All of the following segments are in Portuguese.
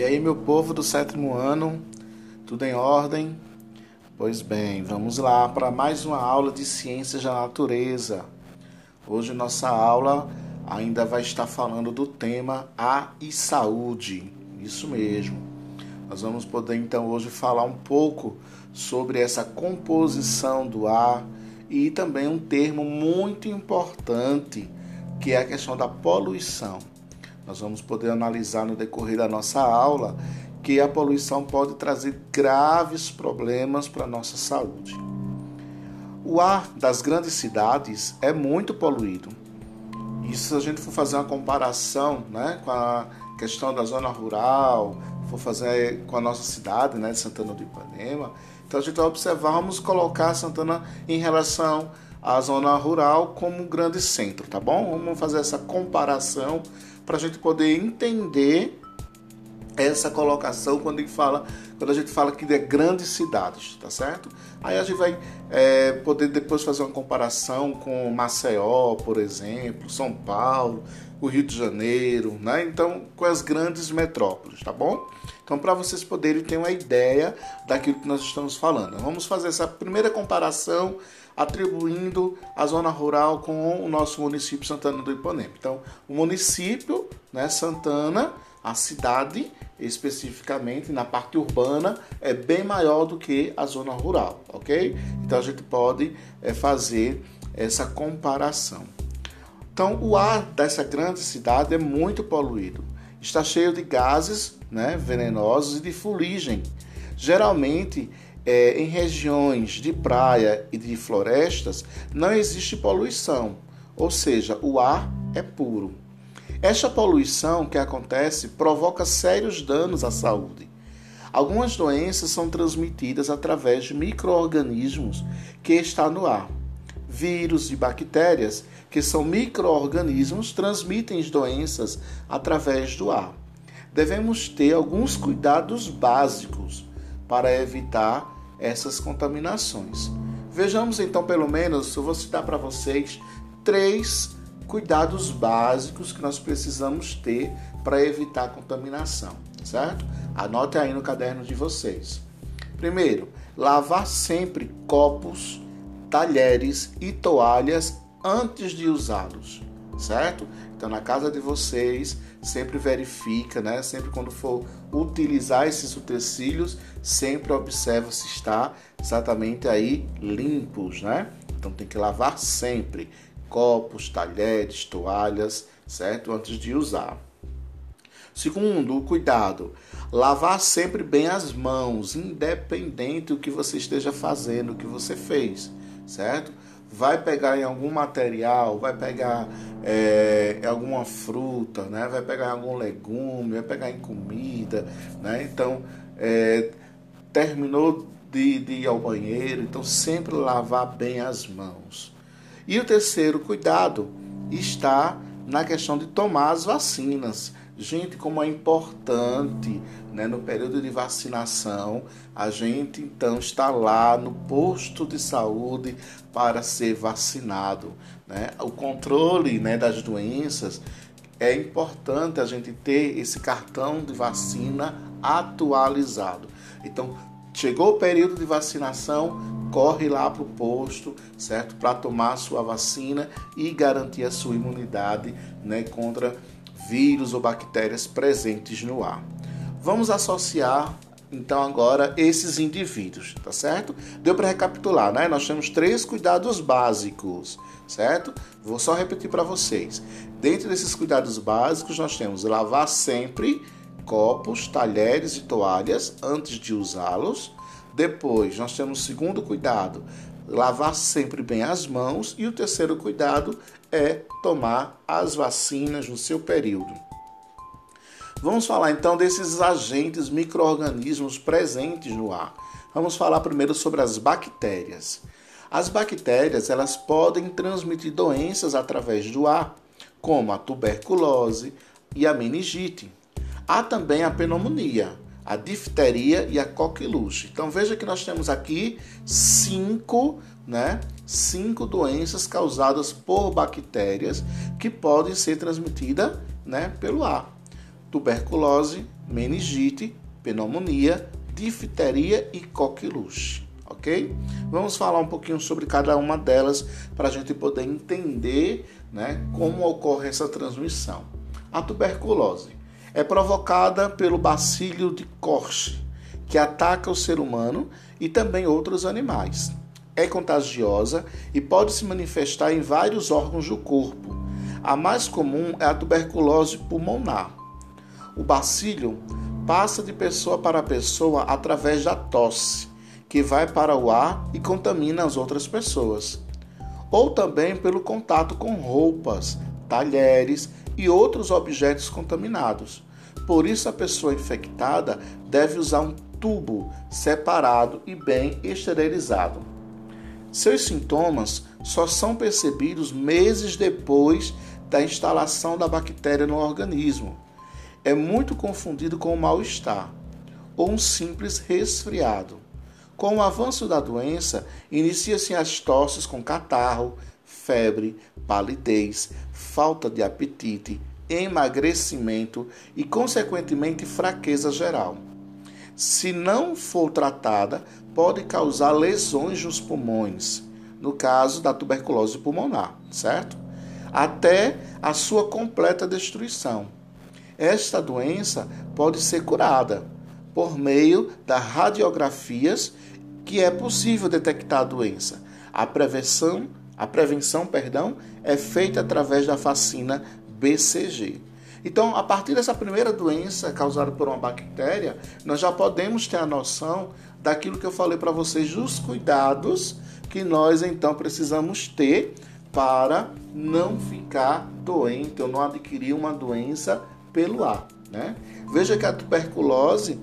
E aí, meu povo do sétimo ano, tudo em ordem? Pois bem, vamos lá para mais uma aula de Ciências da Natureza. Hoje nossa aula ainda vai estar falando do tema Ar e Saúde. Isso mesmo. Nós vamos poder então hoje falar um pouco sobre essa composição do ar e também um termo muito importante que é a questão da poluição. Nós vamos poder analisar no decorrer da nossa aula que a poluição pode trazer graves problemas para a nossa saúde. O ar das grandes cidades é muito poluído. E se a gente for fazer uma comparação né, com a questão da zona rural, for fazer com a nossa cidade, né, de Santana do Ipanema, então a gente vai observar, vamos colocar Santana em relação à zona rural como um grande centro, tá bom? Vamos fazer essa comparação para a gente poder entender essa colocação quando gente fala, quando a gente fala que de grandes cidades, tá certo? Aí a gente vai é, poder depois fazer uma comparação com Maceió, por exemplo, São Paulo, o Rio de Janeiro, né? Então, com as grandes metrópoles, tá bom? Então, para vocês poderem ter uma ideia daquilo que nós estamos falando, vamos fazer essa primeira comparação atribuindo a zona rural com o nosso município Santana do Ipanema. Então, o município, né, Santana, a cidade especificamente na parte urbana é bem maior do que a zona rural, ok? Então a gente pode é, fazer essa comparação. Então o ar dessa grande cidade é muito poluído, está cheio de gases, né, venenosos e de fuligem. Geralmente é, em regiões de praia e de florestas não existe poluição, ou seja, o ar é puro. Esta poluição que acontece provoca sérios danos à saúde. Algumas doenças são transmitidas através de microorganismos que estão no ar. Vírus e bactérias, que são microorganismos, transmitem doenças através do ar. Devemos ter alguns cuidados básicos para evitar essas contaminações. Vejamos então, pelo menos, eu vou citar para vocês três cuidados básicos que nós precisamos ter para evitar a contaminação, certo? Anote aí no caderno de vocês. Primeiro, lavar sempre copos, talheres e toalhas antes de usá-los, certo? Então, na casa de vocês, sempre verifica, né? Sempre quando for utilizar esses utensílios, sempre observa se está exatamente aí limpos, né? Então, tem que lavar sempre copos, talheres, toalhas, certo? Antes de usar. Segundo, cuidado. Lavar sempre bem as mãos, independente do que você esteja fazendo, o que você fez, certo? Vai pegar em algum material, vai pegar é, alguma fruta, né? vai pegar em algum legume, vai pegar em comida, né? Então, é, terminou de, de ir ao banheiro, então sempre lavar bem as mãos. E o terceiro cuidado está na questão de tomar as vacinas. Gente, como é importante né, no período de vacinação, a gente então está lá no posto de saúde para ser vacinado. Né? O controle né, das doenças é importante a gente ter esse cartão de vacina atualizado. Então, chegou o período de vacinação, corre lá para o posto, certo? Para tomar a sua vacina e garantir a sua imunidade né, contra vírus ou bactérias presentes no ar. Vamos associar então agora esses indivíduos, tá certo? Deu para recapitular, né? Nós temos três cuidados básicos, certo? Vou só repetir para vocês. Dentro desses cuidados básicos, nós temos lavar sempre copos, talheres e toalhas antes de usá-los. Depois, nós temos o segundo cuidado, lavar sempre bem as mãos. E o terceiro cuidado é tomar as vacinas no seu período. Vamos falar então desses agentes micro-organismos presentes no ar. Vamos falar primeiro sobre as bactérias. As bactérias elas podem transmitir doenças através do ar, como a tuberculose e a meningite. Há também a pneumonia, a difteria e a coqueluche. Então veja que nós temos aqui cinco, né, cinco doenças causadas por bactérias que podem ser transmitidas, né, pelo ar. Tuberculose, meningite, pneumonia, difteria e coqueluche. Ok? Vamos falar um pouquinho sobre cada uma delas para a gente poder entender né, como ocorre essa transmissão. A tuberculose é provocada pelo bacilo de Koch, que ataca o ser humano e também outros animais. É contagiosa e pode se manifestar em vários órgãos do corpo. A mais comum é a tuberculose pulmonar. O bacilo passa de pessoa para pessoa através da tosse, que vai para o ar e contamina as outras pessoas. Ou também pelo contato com roupas, talheres e outros objetos contaminados. Por isso, a pessoa infectada deve usar um tubo separado e bem esterilizado. Seus sintomas só são percebidos meses depois da instalação da bactéria no organismo. É muito confundido com o mal-estar ou um simples resfriado. Com o avanço da doença, inicia-se as tosses com catarro, febre, palidez, falta de apetite, emagrecimento e, consequentemente, fraqueza geral. Se não for tratada, pode causar lesões nos pulmões, no caso da tuberculose pulmonar, certo? Até a sua completa destruição. Esta doença pode ser curada por meio das radiografias que é possível detectar a doença. A prevenção, a prevenção, perdão, é feita através da vacina BCG. Então, a partir dessa primeira doença causada por uma bactéria, nós já podemos ter a noção daquilo que eu falei para vocês, dos cuidados que nós então precisamos ter para não ficar doente ou não adquirir uma doença pelo ar. Né? Veja que a tuberculose,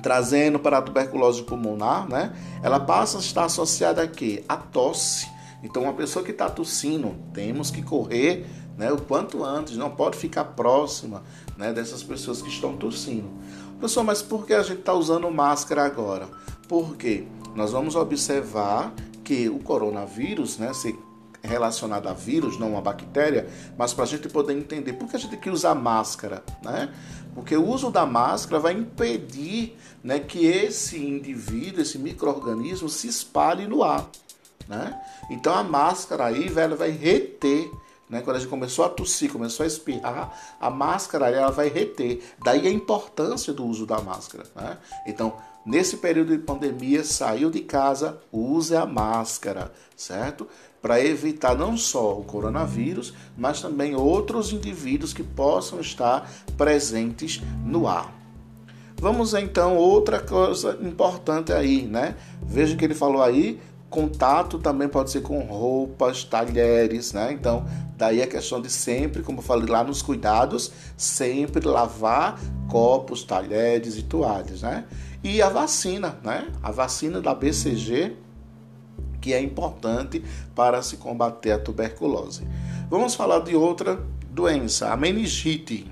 trazendo para a tuberculose pulmonar, né? ela passa a estar associada a quê? A tosse. Então, uma pessoa que está tossindo, temos que correr né, o quanto antes, não pode ficar próxima né, dessas pessoas que estão tossindo. Pessoal, mas por que a gente está usando máscara agora? Porque nós vamos observar que o coronavírus, né, se relacionado a vírus, não a bactéria, mas para a gente poder entender por que a gente tem que usar máscara, né? Porque o uso da máscara vai impedir né, que esse indivíduo, esse microorganismo se espalhe no ar, né? Então a máscara aí, velho, vai reter né? Quando a gente começou a tossir, começou a espirrar, a máscara ela vai reter. Daí a importância do uso da máscara. Né? Então, nesse período de pandemia, saiu de casa, use a máscara, certo? Para evitar não só o coronavírus, mas também outros indivíduos que possam estar presentes no ar. Vamos então outra coisa importante aí, né? Veja que ele falou aí Contato também pode ser com roupas, talheres, né? Então, daí a questão de sempre, como eu falei lá nos cuidados, sempre lavar copos, talheres e toalhas, né? E a vacina, né? A vacina da BCG, que é importante para se combater a tuberculose. Vamos falar de outra doença, a meningite.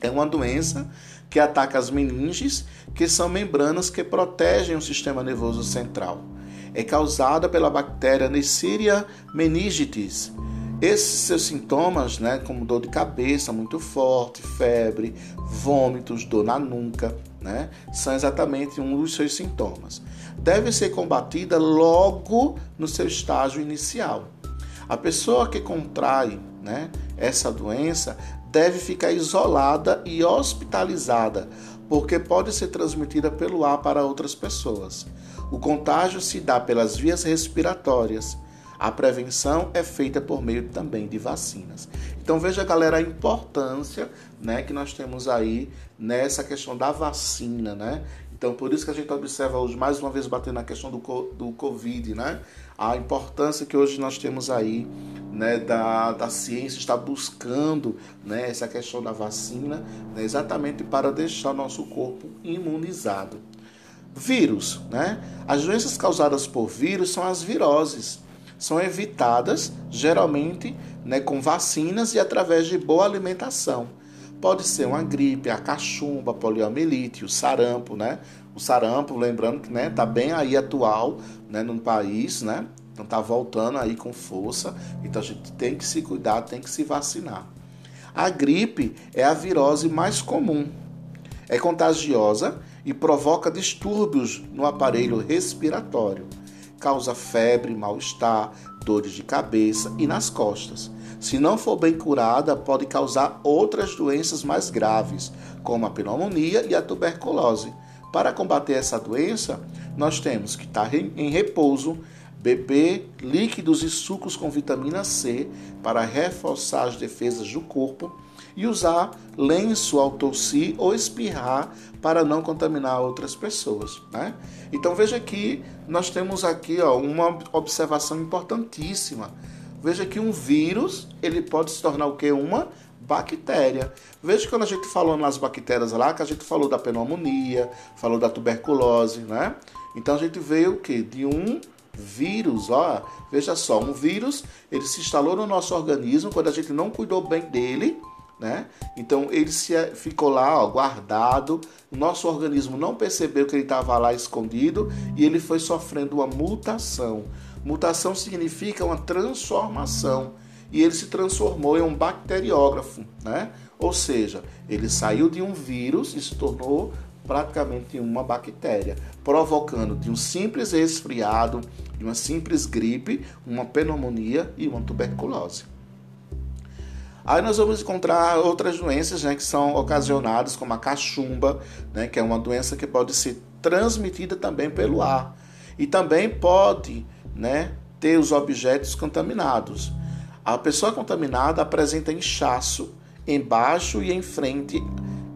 É uma doença que ataca as meninges, que são membranas que protegem o sistema nervoso central é causada pela bactéria Neisseria meningitis. Esses seus sintomas, né, como dor de cabeça muito forte, febre, vômitos, dor na nuca, né, são exatamente um dos seus sintomas. Deve ser combatida logo no seu estágio inicial. A pessoa que contrai né, essa doença deve ficar isolada e hospitalizada, porque pode ser transmitida pelo ar para outras pessoas. O contágio se dá pelas vias respiratórias. A prevenção é feita por meio também de vacinas. Então veja, galera, a importância né, que nós temos aí nessa questão da vacina, né? Então, por isso que a gente observa hoje, mais uma vez, batendo na questão do, do Covid, né? A importância que hoje nós temos aí, né, da, da ciência está buscando, né, essa questão da vacina, né, exatamente para deixar o nosso corpo imunizado. Vírus, né? As doenças causadas por vírus são as viroses. São evitadas geralmente né, com vacinas e através de boa alimentação. Pode ser uma gripe, a cachumba, a poliomielite, o sarampo, né? O sarampo, lembrando que né, tá bem aí atual né, no país, né? Então tá voltando aí com força. Então a gente tem que se cuidar, tem que se vacinar. A gripe é a virose mais comum, É contagiosa e provoca distúrbios no aparelho respiratório. Causa febre, mal-estar, dores de cabeça e nas costas. Se não for bem curada, pode causar outras doenças mais graves, como a pneumonia e a tuberculose. Para combater essa doença, nós temos que estar em repouso, beber líquidos e sucos com vitamina C para reforçar as defesas do corpo e usar lenço ao tossir ou espirrar para não contaminar outras pessoas. Né? Então veja que nós temos aqui ó, uma observação importantíssima. Veja que um vírus ele pode se tornar o que? Uma bactéria. Veja quando a gente falou nas bactérias lá, que a gente falou da pneumonia, falou da tuberculose, né? Então a gente veio o que? De um vírus, ó. Veja só, um vírus, ele se instalou no nosso organismo quando a gente não cuidou bem dele, né? Então ele se ficou lá, ó, guardado. Nosso organismo não percebeu que ele estava lá escondido e ele foi sofrendo uma mutação. Mutação significa uma transformação e ele se transformou em um bacteriógrafo, né? Ou seja, ele saiu de um vírus e se tornou praticamente uma bactéria, provocando de um simples resfriado, de uma simples gripe, uma pneumonia e uma tuberculose. Aí nós vamos encontrar outras doenças né, que são ocasionadas, como a cachumba, né, que é uma doença que pode ser transmitida também pelo ar. E também pode né, ter os objetos contaminados. A pessoa contaminada apresenta inchaço embaixo e em frente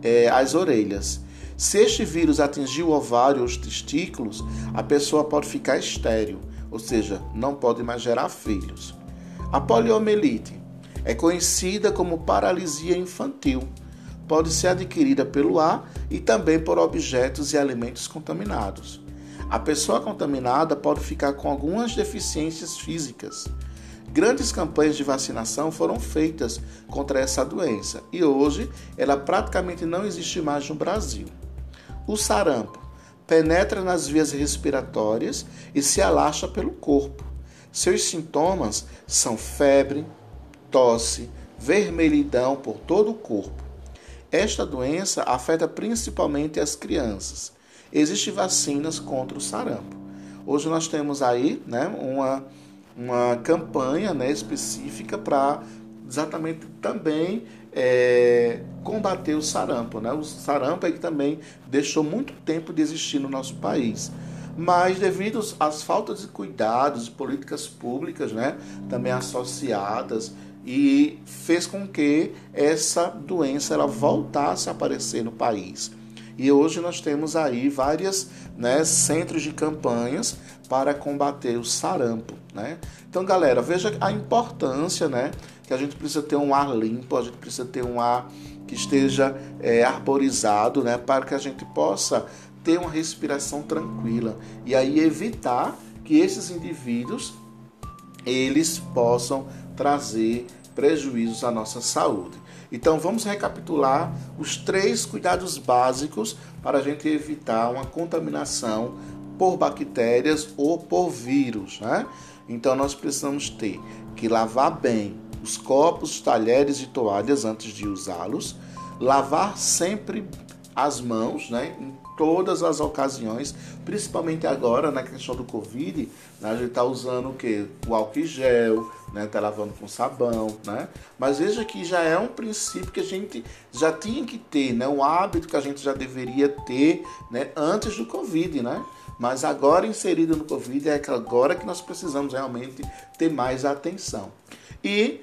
é, às orelhas. Se este vírus atingir o ovário ou os testículos, a pessoa pode ficar estéril, ou seja, não pode mais gerar filhos. A poliomielite é conhecida como paralisia infantil. Pode ser adquirida pelo ar e também por objetos e alimentos contaminados. A pessoa contaminada pode ficar com algumas deficiências físicas. Grandes campanhas de vacinação foram feitas contra essa doença e hoje ela praticamente não existe mais no Brasil. O sarampo penetra nas vias respiratórias e se alastra pelo corpo. Seus sintomas são febre, tosse, vermelhidão por todo o corpo. Esta doença afeta principalmente as crianças. Existem vacinas contra o sarampo. Hoje nós temos aí né, uma, uma campanha né, específica para exatamente também é, combater o sarampo. Né? O sarampo ele também deixou muito tempo de existir no nosso país mas devido às faltas de cuidados, políticas públicas, né, também associadas e fez com que essa doença ela voltasse a aparecer no país. E hoje nós temos aí vários né, centros de campanhas para combater o sarampo. Né? Então, galera, veja a importância né, que a gente precisa ter um ar limpo, a gente precisa ter um ar que esteja é, arborizado, né, para que a gente possa ter uma respiração tranquila e aí evitar que esses indivíduos eles possam trazer prejuízos à nossa saúde. Então vamos recapitular os três cuidados básicos para a gente evitar uma contaminação por bactérias ou por vírus. Né? Então nós precisamos ter que lavar bem os copos, talheres e toalhas antes de usá-los, lavar sempre as mãos, né, todas as ocasiões, principalmente agora na questão do Covid, né, a gente está usando o que? O álcool gel, né, tá lavando com sabão, né? Mas veja que já é um princípio que a gente já tinha que ter, né? Um hábito que a gente já deveria ter, né? Antes do Covid, né? Mas agora inserido no Covid é agora que nós precisamos realmente ter mais atenção. E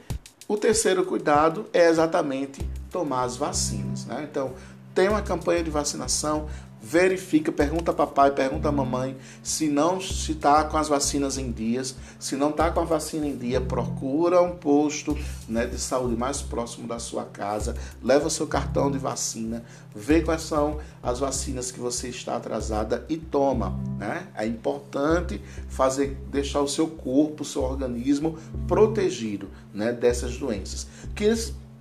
o terceiro cuidado é exatamente tomar as vacinas, né? Então, tem uma campanha de vacinação, verifica, pergunta a papai, pergunta a mamãe se não se está com as vacinas em dias. Se não está com a vacina em dia, procura um posto né, de saúde mais próximo da sua casa, leva seu cartão de vacina, vê quais são as vacinas que você está atrasada e toma. Né? É importante fazer, deixar o seu corpo, o seu organismo protegido né, dessas doenças. Que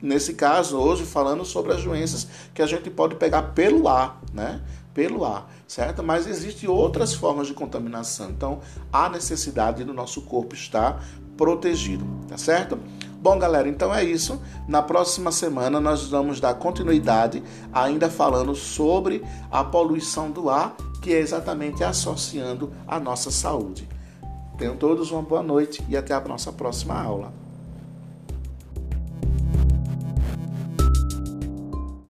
nesse caso, hoje, falando sobre as doenças que a gente pode pegar pelo ar, né? Pelo ar, certo? Mas existem outras formas de contaminação. Então, há necessidade do nosso corpo estar protegido, tá certo? Bom, galera, então é isso. Na próxima semana nós vamos dar continuidade ainda falando sobre a poluição do ar, que é exatamente associando a nossa saúde. Tenham todos uma boa noite e até a nossa próxima aula.